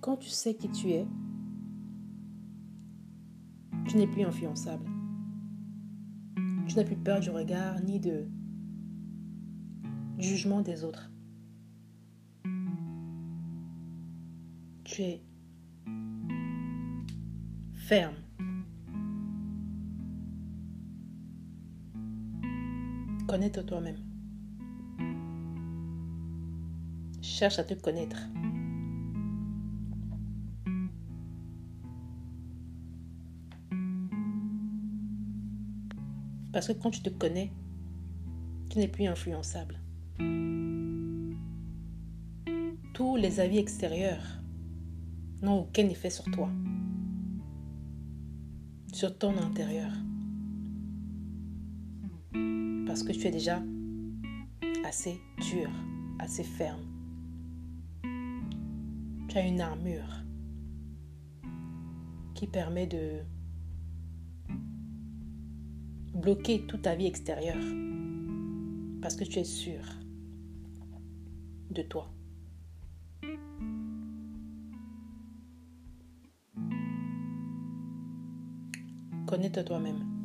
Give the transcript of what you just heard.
quand tu sais qui tu es, tu n'es plus influençable. Tu n'as plus peur du regard ni de jugement des autres. Tu es ferme. Connais-toi toi-même. Cherche à te connaître. Parce que quand tu te connais, tu n'es plus influençable. Tous les avis extérieurs n'ont aucun effet sur toi, sur ton intérieur. Parce que tu es déjà assez dur, assez ferme. Tu as une armure qui permet de bloquer toute ta vie extérieure parce que tu es sûr de toi. Connais-toi toi-même.